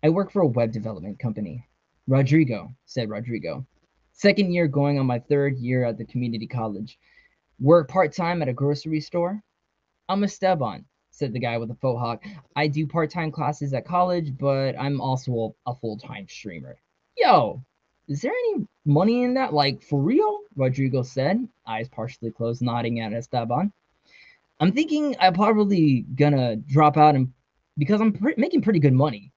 I work for a web development company. Rodrigo, said Rodrigo. Second year going on my third year at the community college. Work part time at a grocery store. I'm a Esteban, said the guy with the faux hawk. I do part time classes at college, but I'm also a, a full time streamer. Yo, is there any money in that? Like, for real? Rodrigo said, eyes partially closed, nodding at Esteban. I'm thinking I'm probably gonna drop out and because I'm pre- making pretty good money.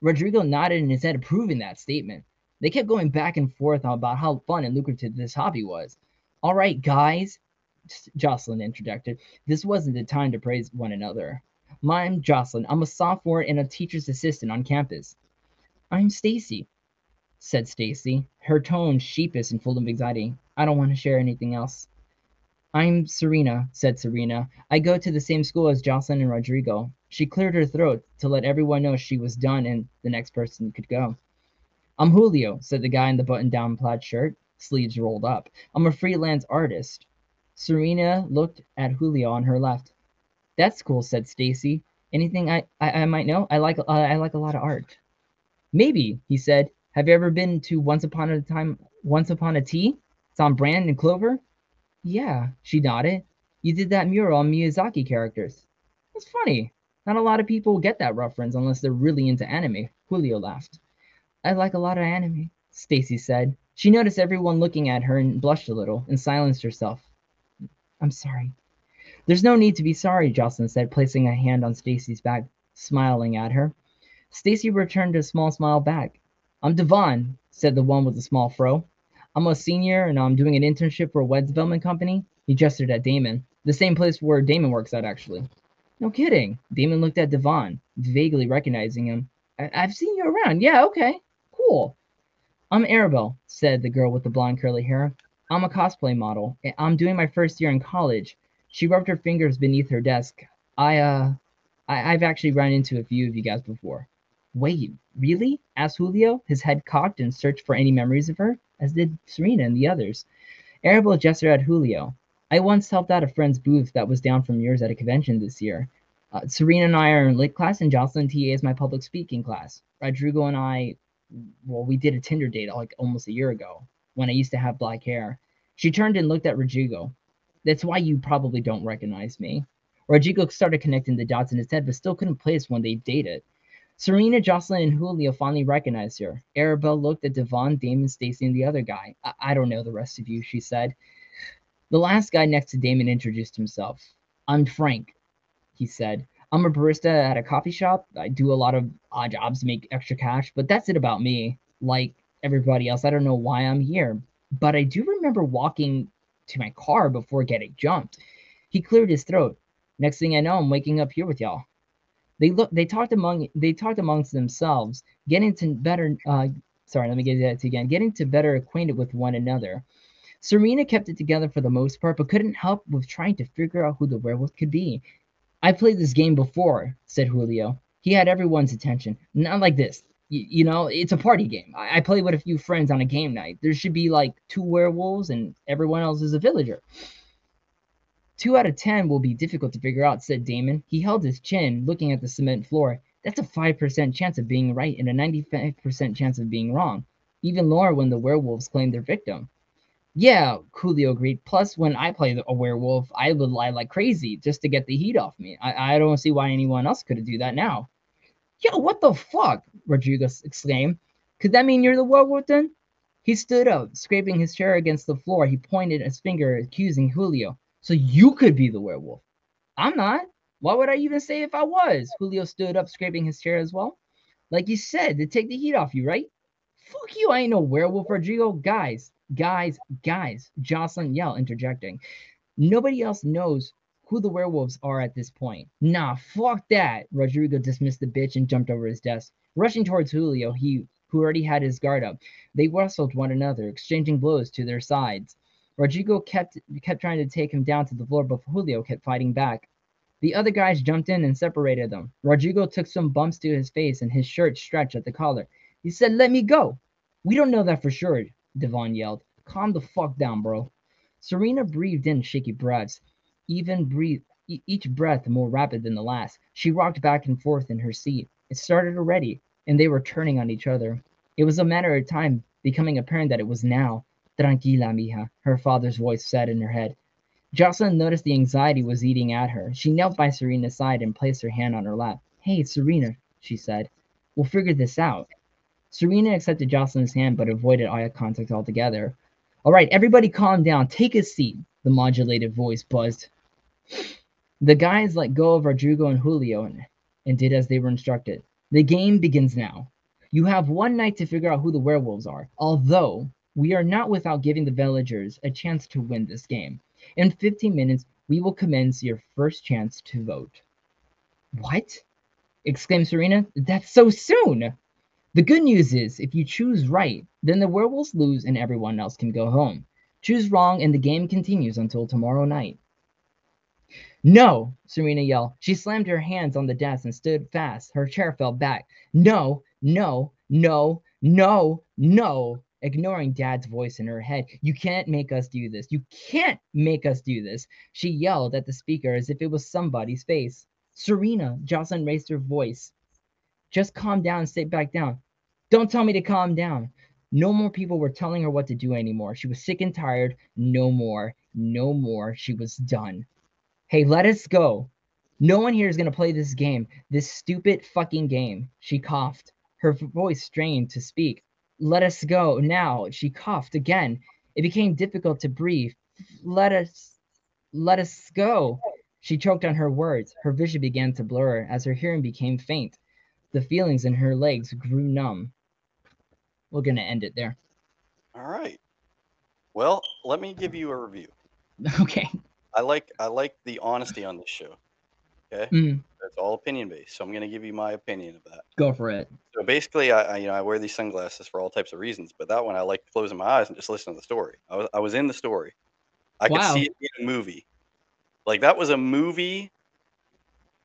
Rodrigo nodded in his head, approving that statement. They kept going back and forth about how fun and lucrative this hobby was. All right, guys, Jocelyn interjected. This wasn't the time to praise one another. I'm Jocelyn. I'm a sophomore and a teacher's assistant on campus. I'm Stacy, said Stacy, her tone sheepish and full of anxiety. I don't want to share anything else. I'm Serena, said Serena. I go to the same school as Jocelyn and Rodrigo. She cleared her throat to let everyone know she was done and the next person could go. I'm Julio, said the guy in the button down plaid shirt, sleeves rolled up. I'm a freelance artist. Serena looked at Julio on her left. That's cool, said Stacy. Anything I, I, I might know? I like I like a lot of art. Maybe, he said. Have you ever been to Once Upon a Time Once Upon a Tea? It's on Brand and Clover? Yeah, she nodded. You did that mural on Miyazaki characters. That's funny. Not a lot of people get that reference unless they're really into anime. Julio laughed. I like a lot of anime, Stacy said. She noticed everyone looking at her and blushed a little and silenced herself. I'm sorry. There's no need to be sorry, Jocelyn said, placing a hand on Stacy's back, smiling at her. Stacy returned a small smile back. I'm Devon, said the one with the small fro. I'm a senior and I'm doing an internship for a web development company. He gestured at Damon. The same place where Damon works at, actually. No kidding. Damon looked at Devon, vaguely recognizing him. I- have seen you around. Yeah, okay. Cool. I'm Arabelle, said the girl with the blonde curly hair. I'm a cosplay model. I'm doing my first year in college. She rubbed her fingers beneath her desk. I, uh, I, I've actually run into a few of you guys before. Wait, really? asked Julio, his head cocked and searched for any memories of her, as did Serena and the others. Arabelle gestured at Julio. I once helped out a friend's booth that was down from yours at a convention this year. Uh, Serena and I are in lit class, and Jocelyn TA is my public speaking class. Rodrigo and I, well, we did a Tinder date like almost a year ago when I used to have black hair. She turned and looked at Rodrigo. That's why you probably don't recognize me. Rodrigo started connecting the dots in his head, but still couldn't place when they dated. Serena, Jocelyn, and Julio finally recognized her. Arabelle looked at Devon, Damon, Stacy, and the other guy. I-, I don't know the rest of you, she said. The last guy next to Damon introduced himself. I'm Frank, he said. I'm a barista at a coffee shop. I do a lot of odd jobs to make extra cash, but that's it about me. Like, everybody else. I don't know why I'm here, but I do remember walking to my car before getting jumped. He cleared his throat. Next thing I know, I'm waking up here with y'all. They look. They talked among. They talked amongst themselves, getting to better. Uh, sorry, let me get that again. Getting to better acquainted with one another. Serena kept it together for the most part, but couldn't help with trying to figure out who the werewolf could be. I played this game before, said Julio. He had everyone's attention. Not like this you, you know, it's a party game. I, I play with a few friends on a game night. There should be like two werewolves and everyone else is a villager. Two out of ten will be difficult to figure out, said Damon. He held his chin, looking at the cement floor. That's a 5% chance of being right and a 95% chance of being wrong. Even lower when the werewolves claim their victim. Yeah, Julio agreed. Plus, when I play a werewolf, I would lie like crazy just to get the heat off me. I, I don't see why anyone else could do that now. Yo, what the fuck? Rodriguez exclaimed. Could that mean you're the werewolf then? He stood up, scraping his chair against the floor. He pointed his finger, accusing Julio. So you could be the werewolf. I'm not. Why would I even say if I was? Julio stood up, scraping his chair as well. Like you said, to take the heat off you, right? Fuck you, I ain't no werewolf, Rodrigo. Guys, guys, guys. Jocelyn yelled, interjecting. Nobody else knows who the werewolves are at this point. Nah, fuck that. Rodrigo dismissed the bitch and jumped over his desk. Rushing towards Julio, he who already had his guard up, they wrestled one another, exchanging blows to their sides. Rodrigo kept kept trying to take him down to the floor, but Julio kept fighting back. The other guys jumped in and separated them. Rodrigo took some bumps to his face and his shirt stretched at the collar. He said, Let me go. We don't know that for sure, Devon yelled. Calm the fuck down, bro. Serena breathed in shaky breaths even breathe each breath more rapid than the last. She rocked back and forth in her seat. It started already, and they were turning on each other. It was a matter of time, becoming apparent that it was now. Tranquila, mija, her father's voice said in her head. Jocelyn noticed the anxiety was eating at her. She knelt by Serena's side and placed her hand on her lap. Hey, Serena, she said. We'll figure this out. Serena accepted Jocelyn's hand but avoided eye contact altogether. All right, everybody calm down. Take a seat, the modulated voice buzzed. The guys let go of Rodrigo and Julio and, and did as they were instructed. The game begins now. You have one night to figure out who the werewolves are, although we are not without giving the villagers a chance to win this game. In 15 minutes, we will commence your first chance to vote. What? exclaimed Serena. That's so soon! The good news is, if you choose right, then the werewolves lose and everyone else can go home. Choose wrong and the game continues until tomorrow night. No, Serena yelled. She slammed her hands on the desk and stood fast. Her chair fell back. No, no, no, no, no. Ignoring Dad's voice in her head. You can't make us do this. You can't make us do this. She yelled at the speaker as if it was somebody's face. Serena, Jocelyn raised her voice. Just calm down sit back down. Don't tell me to calm down. No more people were telling her what to do anymore. She was sick and tired. No more. No more. She was done. Hey, let us go. No one here is going to play this game. This stupid fucking game. She coughed. Her voice strained to speak. Let us go now. She coughed again. It became difficult to breathe. Let us. Let us go. She choked on her words. Her vision began to blur as her hearing became faint. The feelings in her legs grew numb. We're going to end it there. All right. Well, let me give you a review. Okay. I like I like the honesty on this show. Okay, Mm, it's all opinion based, so I'm going to give you my opinion of that. go for it. So basically, I, I you know I wear these sunglasses for all types of reasons, but that one I like closing my eyes and just listen to the story. I was I was in the story. I could see it in a movie. Like that was a movie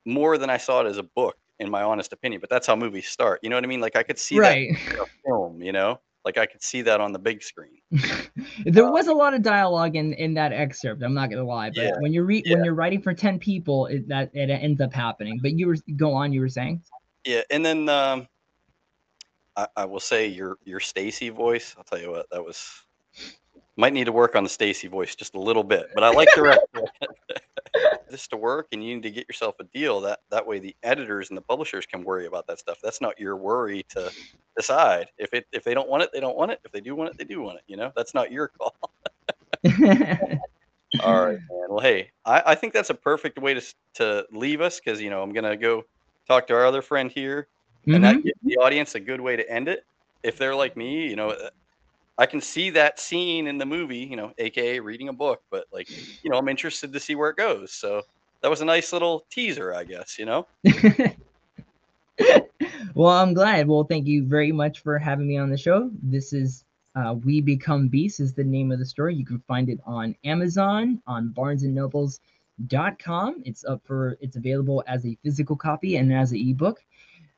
more than I saw it as a book, in my honest opinion. But that's how movies start. You know what I mean? Like I could see Right. that in a film. You know, like I could see that on the big screen. there was a lot of dialogue in in that excerpt. I'm not gonna lie, but Yeah, when you read yeah. when you're writing for ten people, it, that it ends up happening. But you were go on. You were saying. Yeah, and then um, I, I will say your your Stacy voice. I'll tell you what, that was might need to work on the Stacy voice just a little bit, but I like the rest. this to work, and you need to get yourself a deal. That that way, the editors and the publishers can worry about that stuff. That's not your worry to decide. If it if they don't want it, they don't want it. If they do want it, they do want it. You know, that's not your call. All right, man. Well, hey, I, I think that's a perfect way to to leave us because you know I'm gonna go talk to our other friend here and that Mhm. gives the audience a good way to end it. If they're like me, you know, uh, I can see that scene in the movie, you know, aka reading a book, but like, you know, I'm interested to see where it goes. So that was a nice little teaser, I guess, you know. well, I'm glad. Well, thank you very much for having me on the show. This is uh, We Become Beasts is the name of the story. You can find it on Amazon, on BarnesandNobles.com. It's up for it's available as a physical copy and as an ebook.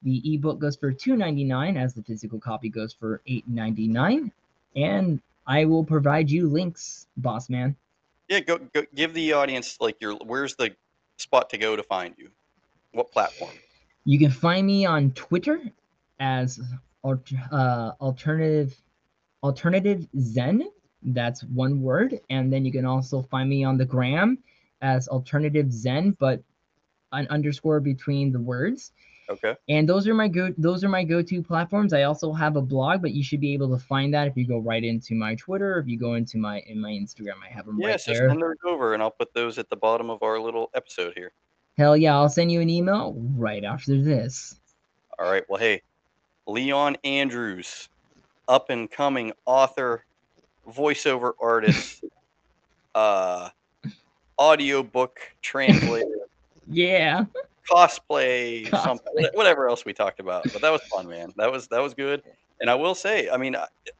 The ebook goes for $2.99 as the physical copy goes for $8.99. And I will provide you links, boss man. Yeah, go, go give the audience like your where's the spot to go to find you? What platform? You can find me on Twitter as uh, alternative alternative Zen. That's one word, and then you can also find me on the gram as alternative Zen, but an underscore between the words. Okay. And those are my go those are my go-to platforms. I also have a blog, but you should be able to find that if you go right into my Twitter, or if you go into my in my Instagram, I have them Yeah, right so there. send those over and I'll put those at the bottom of our little episode here. Hell yeah, I'll send you an email right after this. All right. Well, hey, Leon Andrews, up and coming author, voiceover artist, uh, audiobook translator, Yeah. Cosplay, something, whatever else we talked about. But that was fun, man. That was that was good. And I will say, I mean,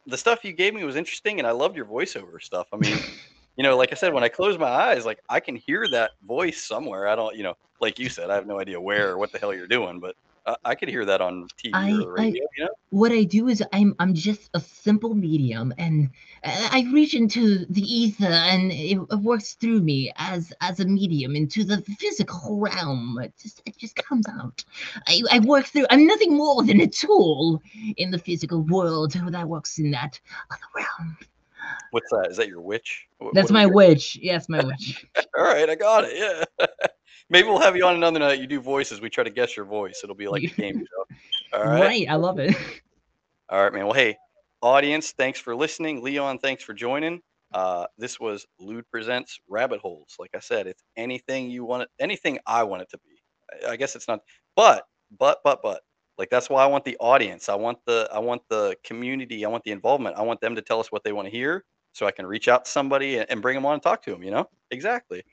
the stuff you gave me was interesting, and I loved your voiceover stuff. I mean, you know, like I said, when I close my eyes, like I can hear that voice somewhere. I don't, you know, like you said, I have no idea where or what the hell you're doing, but I, I could hear that on TV I- or the I- radio. you know, what I do is I'm I'm just a simple medium, and I reach into the ether, and it, it works through me as as a medium into the physical realm. It just it just comes out. I, I work through. I'm nothing more than a tool in the physical world that works in that other realm. what's that? Is that your witch? That's what my your- witch. Yes, my witch. All right, I got it. Yeah. Maybe we'll have you on another night. You do voices. We try to guess your voice. It'll be like a game show. All right. right. I love it. All right, man. Well, hey, audience, thanks for listening. Leon, thanks for joining. Uh, this was Lude Presents Rabbit Holes. Like I said, it's anything you want it, anything I want it to be. I- I guess it's not, but, but, but, but, like that's why I want the audience. I want the, I want the community. I want the involvement. I want them to tell us what they want to hear, so I can reach out to somebody and, and bring them on and talk to them. You know, exactly.